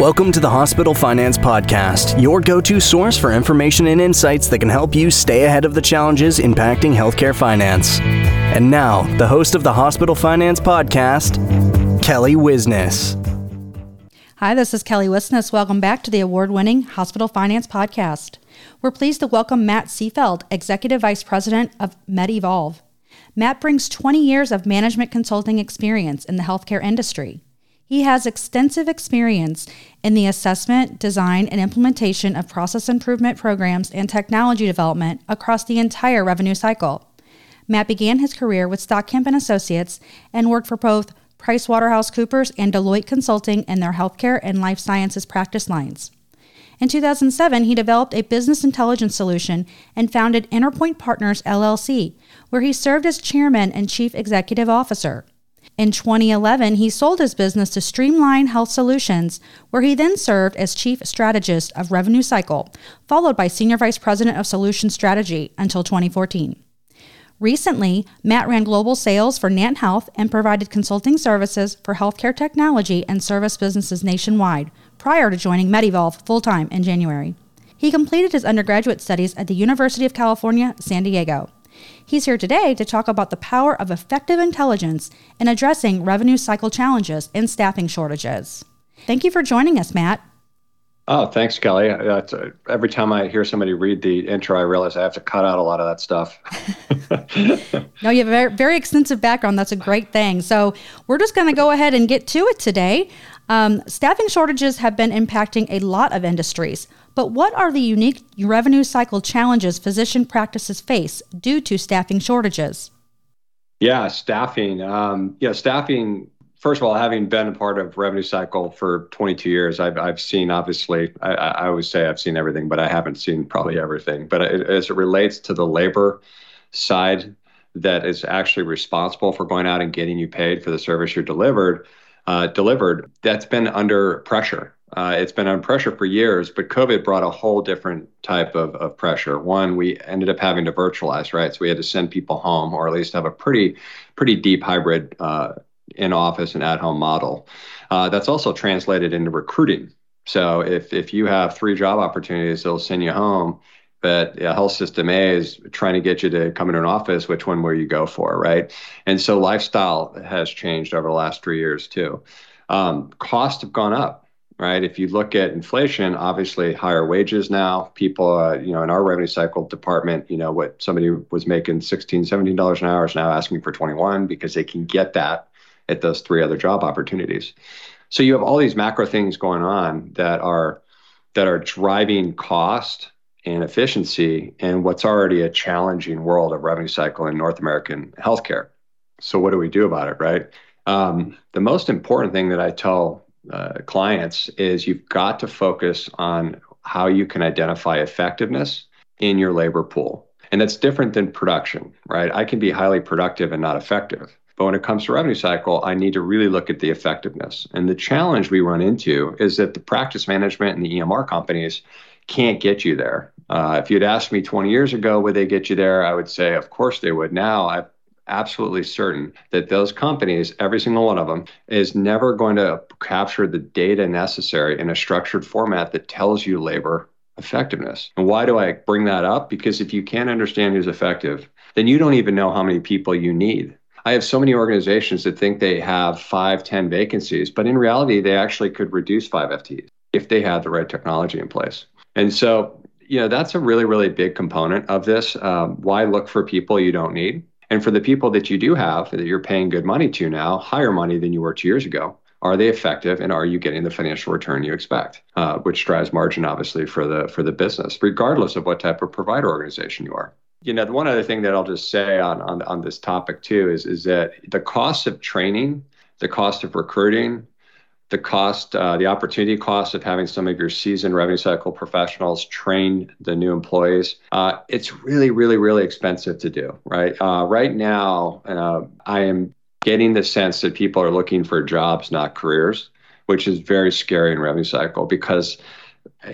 Welcome to the Hospital Finance Podcast, your go to source for information and insights that can help you stay ahead of the challenges impacting healthcare finance. And now, the host of the Hospital Finance Podcast, Kelly Wisness. Hi, this is Kelly Wisness. Welcome back to the award winning Hospital Finance Podcast. We're pleased to welcome Matt Seefeld, Executive Vice President of MedEvolve. Matt brings 20 years of management consulting experience in the healthcare industry. He has extensive experience in the assessment, design, and implementation of process improvement programs and technology development across the entire revenue cycle. Matt began his career with Stockamp and Associates and worked for both PricewaterhouseCoopers and Deloitte Consulting in their healthcare and life sciences practice lines. In 2007, he developed a business intelligence solution and founded Interpoint Partners LLC, where he served as chairman and chief executive officer. In 2011, he sold his business to Streamline Health Solutions, where he then served as chief strategist of Revenue Cycle, followed by senior vice president of solution strategy until 2014. Recently, Matt ran global sales for Nant Health and provided consulting services for healthcare technology and service businesses nationwide prior to joining MedEvolve full time in January. He completed his undergraduate studies at the University of California, San Diego. He's here today to talk about the power of effective intelligence in addressing revenue cycle challenges and staffing shortages. Thank you for joining us, Matt. Oh, thanks, Kelly. Uh, every time I hear somebody read the intro, I realize I have to cut out a lot of that stuff. no, you have a very, very extensive background. That's a great thing. So, we're just going to go ahead and get to it today. Um, staffing shortages have been impacting a lot of industries. But what are the unique revenue cycle challenges physician practices face due to staffing shortages? Yeah, staffing. Um, yeah, staffing. First of all, having been a part of revenue cycle for 22 years, I've, I've seen obviously, I, I always say I've seen everything, but I haven't seen probably everything. But it, as it relates to the labor side that is actually responsible for going out and getting you paid for the service you're delivered, uh, delivered, that's been under pressure uh, it's been under pressure for years, but COVID brought a whole different type of, of pressure. One, we ended up having to virtualize, right? So we had to send people home, or at least have a pretty, pretty deep hybrid uh, in office and at home model. That's also translated into recruiting. So if if you have three job opportunities, they'll send you home. But a health system A is trying to get you to come into an office. Which one will you go for, right? And so lifestyle has changed over the last three years too. Um, costs have gone up right? If you look at inflation, obviously higher wages now. People, uh, you know, in our revenue cycle department, you know, what somebody was making 16 $17 an hour is now asking for 21 because they can get that at those three other job opportunities. So you have all these macro things going on that are that are driving cost and efficiency in what's already a challenging world of revenue cycle in North American healthcare. So what do we do about it, right? Um, the most important thing that I tell uh, clients is you've got to focus on how you can identify effectiveness in your labor pool. And that's different than production, right? I can be highly productive and not effective. But when it comes to revenue cycle, I need to really look at the effectiveness. And the challenge we run into is that the practice management and the EMR companies can't get you there. Uh, if you'd asked me 20 years ago, would they get you there? I would say, of course they would. Now I'm absolutely certain that those companies, every single one of them, is never going to capture the data necessary in a structured format that tells you labor effectiveness. And why do I bring that up? Because if you can't understand who's effective, then you don't even know how many people you need. I have so many organizations that think they have five, 10 vacancies, but in reality, they actually could reduce five FTEs if they had the right technology in place. And so, you know, that's a really, really big component of this. Um, why look for people you don't need? And for the people that you do have that you're paying good money to now, higher money than you were two years ago, are they effective and are you getting the financial return you expect uh, which drives margin obviously for the for the business regardless of what type of provider organization you are you know the one other thing that i'll just say on on, on this topic too is is that the cost of training the cost of recruiting the cost, uh, the opportunity cost of having some of your seasoned revenue cycle professionals train the new employees, uh, it's really, really, really expensive to do, right? Uh, right now, I am getting the sense that people are looking for jobs, not careers, which is very scary in revenue cycle because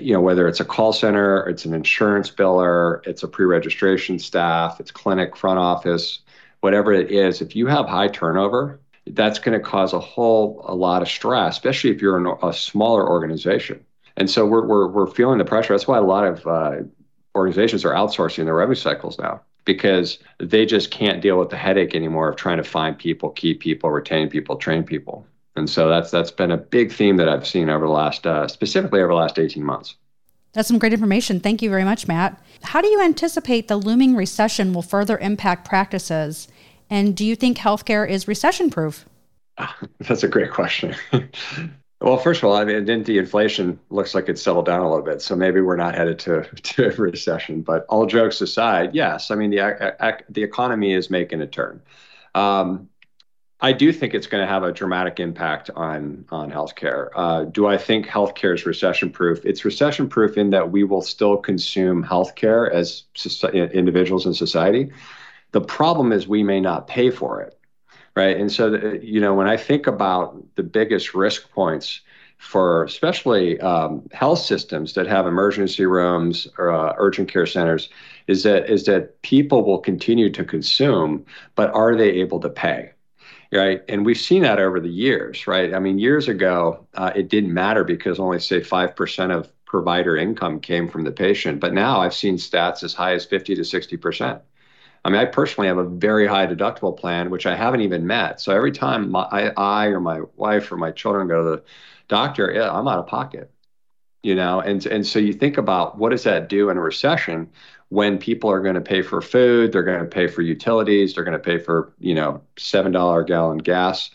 you know whether it's a call center it's an insurance biller it's a pre-registration staff it's clinic front office whatever it is if you have high turnover that's going to cause a whole a lot of stress, especially if you're in a smaller organization. And so we're, we're, we're feeling the pressure. That's why a lot of uh, organizations are outsourcing their revenue cycles now because they just can't deal with the headache anymore of trying to find people, keep people, retain people, train people. And so that's that's been a big theme that I've seen over the last, uh, specifically over the last 18 months. That's some great information. Thank you very much, Matt. How do you anticipate the looming recession will further impact practices? And do you think healthcare is recession proof? That's a great question. well, first of all, I mean, the inflation looks like it's settled down a little bit, so maybe we're not headed to, to a recession. But all jokes aside, yes, I mean the the economy is making a turn. Um, I do think it's going to have a dramatic impact on on healthcare. Uh, do I think healthcare is recession proof? It's recession proof in that we will still consume healthcare as individuals in society. The problem is we may not pay for it, right? And so, the, you know, when I think about the biggest risk points for especially um, health systems that have emergency rooms or uh, urgent care centers, is that is that people will continue to consume, but are they able to pay? right? And we've seen that over the years, right? I mean, years ago, uh, it didn't matter because only say 5% of provider income came from the patient. But now I've seen stats as high as 50 to 60%. I mean, I personally have a very high deductible plan, which I haven't even met. So every time my, I, I or my wife or my children go to the doctor, yeah, I'm out of pocket. You know, and and so you think about what does that do in a recession? when people are going to pay for food, they're going to pay for utilities, they're going to pay for you know seven dollar gallon gas.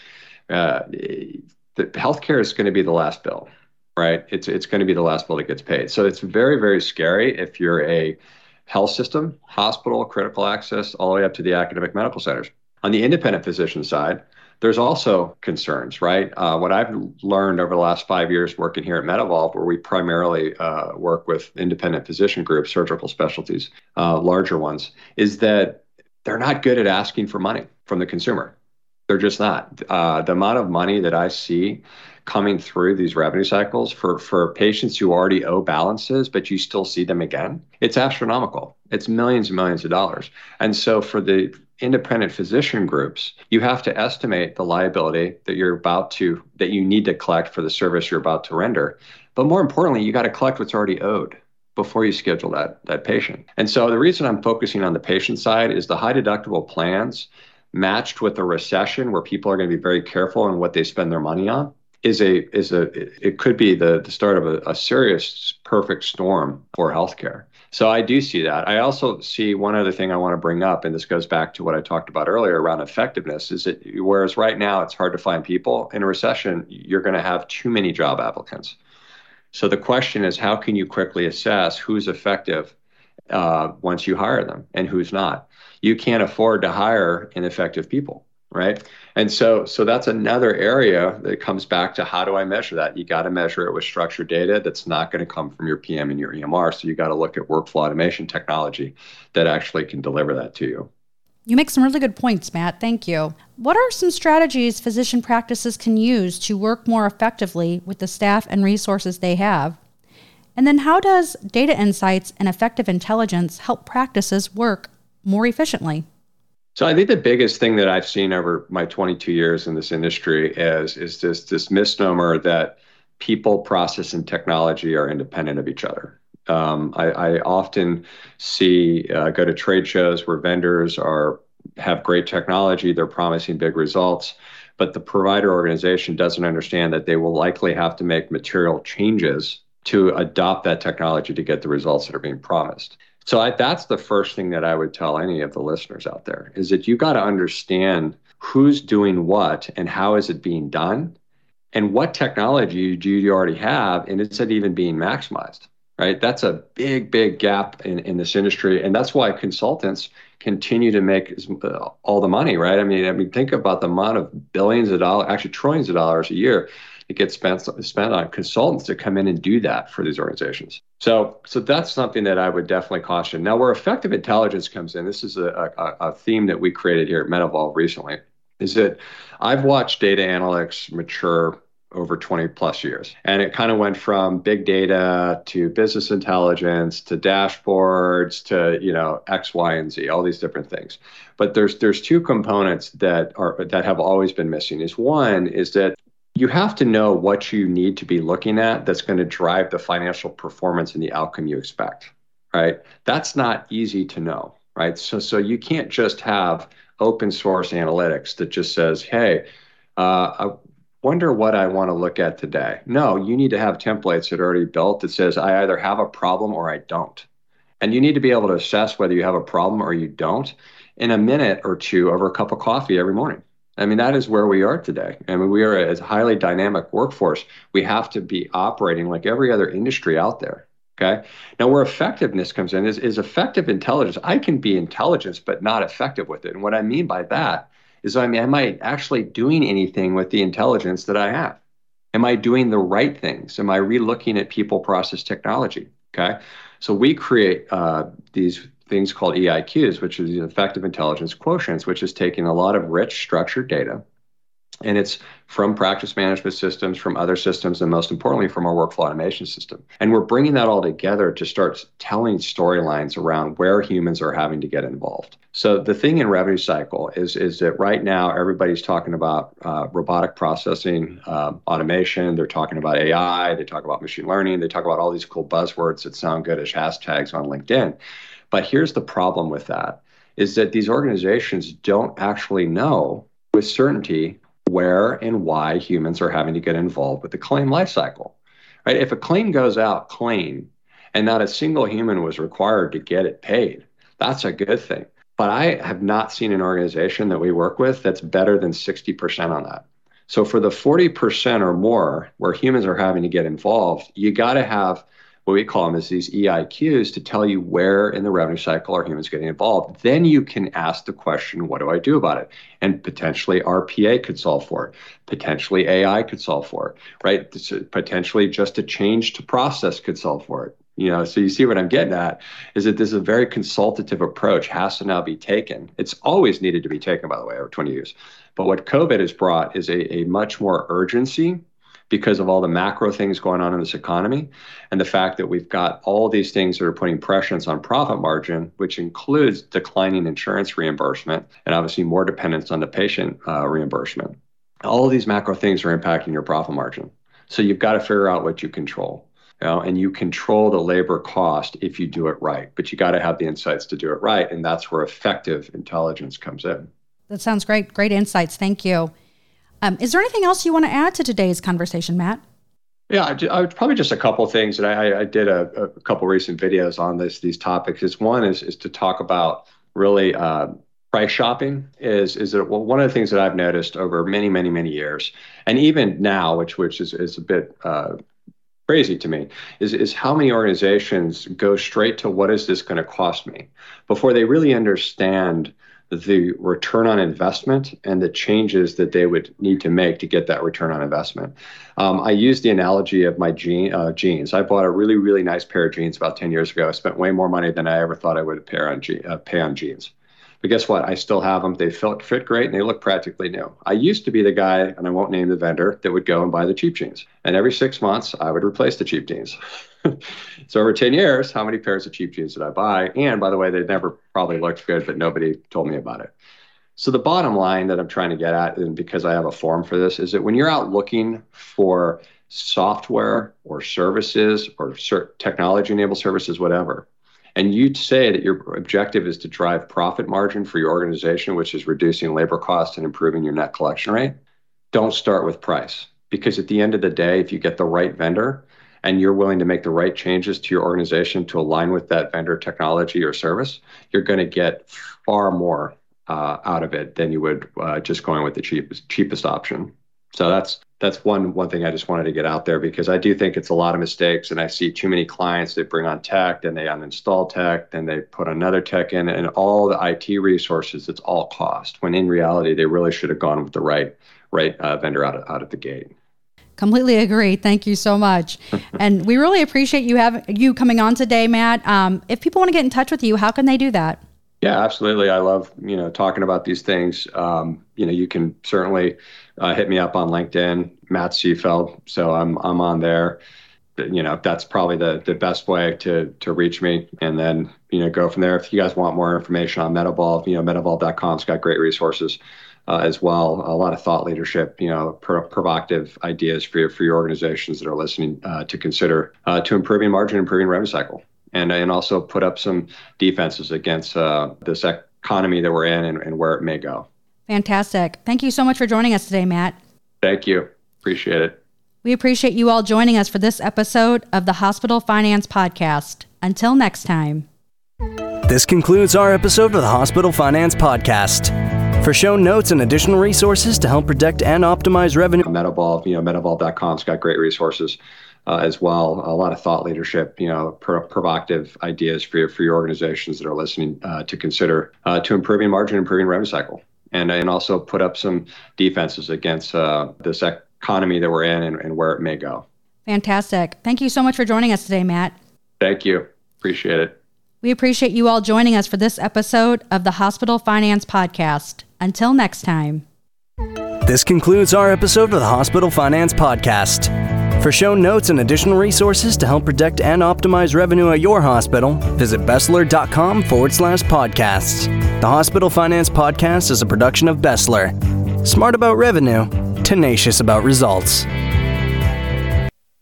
Uh, the healthcare is going to be the last bill, right? It's it's going to be the last bill that gets paid. So it's very very scary if you're a health system, hospital, critical access, all the way up to the academic medical centers. On the independent physician side, there's also concerns, right? Uh, what I've learned over the last five years working here at MedEvolve, where we primarily uh, work with independent physician groups, surgical specialties, uh, larger ones, is that they're not good at asking for money from the consumer. They're just not. Uh, the amount of money that I see coming through these revenue cycles for, for patients who already owe balances, but you still see them again, it's astronomical. It's millions and millions of dollars. And so for the independent physician groups, you have to estimate the liability that you're about to, that you need to collect for the service you're about to render. But more importantly, you got to collect what's already owed before you schedule that, that patient. And so the reason I'm focusing on the patient side is the high deductible plans matched with a recession where people are going to be very careful in what they spend their money on is a is a it could be the, the start of a, a serious perfect storm for healthcare. So I do see that. I also see one other thing I want to bring up, and this goes back to what I talked about earlier around effectiveness, is that whereas right now it's hard to find people, in a recession, you're going to have too many job applicants. So the question is, how can you quickly assess who's effective uh, once you hire them and who's not? You can't afford to hire ineffective people right? And so so that's another area that comes back to how do i measure that? You got to measure it with structured data that's not going to come from your pm and your emr so you got to look at workflow automation technology that actually can deliver that to you. You make some really good points matt. Thank you. What are some strategies physician practices can use to work more effectively with the staff and resources they have? And then how does data insights and effective intelligence help practices work more efficiently so I think the biggest thing that I've seen over my 22 years in this industry is is this this misnomer that people, process, and technology are independent of each other. Um, I, I, often see uh, go to trade shows where vendors are have great technology, they're promising big results, but the provider organization doesn't understand that they will likely have to make material changes to adopt that technology to get the results that are being promised. So I, that's the first thing that I would tell any of the listeners out there is that you got to understand who's doing what and how is it being done and what technology do you already have and is it even being maximized right? That's a big big gap in, in this industry. And that's why consultants continue to make uh, all the money right? I mean i mean think about the amount of billions of dollars actually trillions of dollars a year it gets spent spent on consultants to come in and do that for these organizations. So, so that's something that I would definitely caution. Now, where effective intelligence comes in, this is a, a, a theme that we created here at MedEvolve recently, is that I've watched data analytics mature over 20 plus years. And it kind of went from big data to business intelligence to dashboards to, you know, X, Y, and Z, all these different things. But there's there's two components that are that have always been missing. Is one is that you have to know what you need to be looking at that's going to drive the financial performance and the outcome you expect, right? That's not easy to know, right? So so you can't just have open source analytics that just says, hey, uh, I wonder what I want to look at today. No, you need to have templates that are already built that says I either have a problem or I don't. And you need to be able to assess whether you have a problem or you don't in a minute or two over a cup of coffee every morning. I mean, that is where we are today. I mean, we are a highly dynamic workforce. We have to be operating like every other industry out there. Okay. Now, where effectiveness comes in is, is effective intelligence. I can be intelligence, but not effective with it. And what I mean by that is I mean, am I actually doing anything with the intelligence that I have? Am I doing the right things? Am I relooking at people, process, technology? Okay. So we create uh, these things called EIQs, which is effective intelligence quotients, which is taking a lot of rich structured data and it's from practice management systems, from other systems, and most importantly, from our workflow automation system. And we're bringing that all together to start telling storylines around where humans are having to get involved. So the thing in revenue cycle is, is that right now everybody's talking about uh, robotic processing, uh, automation. They're talking about AI. They talk about machine learning. They talk about all these cool buzzwords that sound good as hashtags on LinkedIn. But here's the problem with that is that these organizations don't actually know with certainty where and why humans are having to get involved with the claim lifecycle. Right? If a claim goes out clean and not a single human was required to get it paid, that's a good thing. But I have not seen an organization that we work with that's better than 60% on that. So for the 40% or more where humans are having to get involved, you got to have what we call them is these EIQs to tell you where in the revenue cycle are humans getting involved. Then you can ask the question, what do I do about it? And potentially RPA could solve for it. Potentially AI could solve for it, right? Potentially just a change to process could solve for it. You know, so you see what I'm getting at is that this is a very consultative approach has to now be taken. It's always needed to be taken, by the way, over 20 years. But what COVID has brought is a, a much more urgency because of all the macro things going on in this economy and the fact that we've got all these things that are putting pressures on profit margin, which includes declining insurance reimbursement and obviously more dependence on the patient uh, reimbursement. All of these macro things are impacting your profit margin. So you've got to figure out what you control. You know, and you control the labor cost if you do it right, but you got to have the insights to do it right. And that's where effective intelligence comes in. That sounds great. Great insights. Thank you. Um, is there anything else you want to add to today's conversation, Matt? Yeah, I, I probably just a couple things, and I, I did a, a, couple recent videos on this these topics. Is one is is to talk about really uh, price shopping. Is is that well, one of the things that I've noticed over many many many years, and even now, which which is is a bit uh, crazy to me is, is how many organizations go straight to what is this going to cost me before they really understand the return on investment and the changes that they would need to make to get that return on investment. Um, I use the analogy of my jean, uh, jeans. I bought a really, really nice pair of jeans about 10 years ago. I spent way more money than I ever thought I would pay on, je- uh, pay on jeans. But guess what? I still have them. They fit, fit great and they look practically new. I used to be the guy, and I won't name the vendor, that would go and buy the cheap jeans. And every six months, I would replace the cheap jeans. so over 10 years, how many pairs of cheap jeans did I buy? And by the way, they never probably looked good, but nobody told me about it. So the bottom line that I'm trying to get at, and because I have a form for this, is that when you're out looking for software or services or technology enabled services, whatever, and you say that your objective is to drive profit margin for your organization, which is reducing labor costs and improving your net collection rate, don't start with price. Because at the end of the day, if you get the right vendor and you're willing to make the right changes to your organization to align with that vendor technology or service, you're going to get far more uh, out of it than you would uh, just going with the cheapest cheapest option. So that's that's one one thing I just wanted to get out there because I do think it's a lot of mistakes, and I see too many clients that bring on tech, then they uninstall tech, then they put another tech in, and all the IT resources. It's all cost. When in reality, they really should have gone with the right right uh, vendor out of, out of the gate. Completely agree. Thank you so much, and we really appreciate you have you coming on today, Matt. Um, if people want to get in touch with you, how can they do that? Yeah, absolutely. I love you know talking about these things. Um, you know, you can certainly uh, hit me up on LinkedIn, Matt Seefeld. So I'm I'm on there. You know, that's probably the the best way to to reach me, and then you know go from there. If you guys want more information on Medevolve, you know, medevolve.com's got great resources. Uh, as well. A lot of thought leadership, you know, pro- provocative ideas for your, for your organizations that are listening uh, to consider uh, to improving margin, improving revenue cycle, and and also put up some defenses against uh, this economy that we're in and, and where it may go. Fantastic. Thank you so much for joining us today, Matt. Thank you. Appreciate it. We appreciate you all joining us for this episode of the Hospital Finance Podcast. Until next time. This concludes our episode of the Hospital Finance Podcast. For show notes and additional resources to help protect and optimize revenue, Medevolve, you know, medevolve.com's got great resources. Uh, as well, a lot of thought leadership, you know, pro- provocative ideas for your, for your organizations that are listening uh, to consider uh, to improving margin, improving revenue cycle, and and also put up some defenses against uh, this economy that we're in and, and where it may go. Fantastic. Thank you so much for joining us today, Matt. Thank you. Appreciate it. We appreciate you all joining us for this episode of the Hospital Finance Podcast. Until next time. This concludes our episode of the Hospital Finance Podcast. For show notes and additional resources to help protect and optimize revenue at your hospital, visit Besler.com forward slash podcasts. The Hospital Finance Podcast is a production of Besler. Smart about revenue, tenacious about results.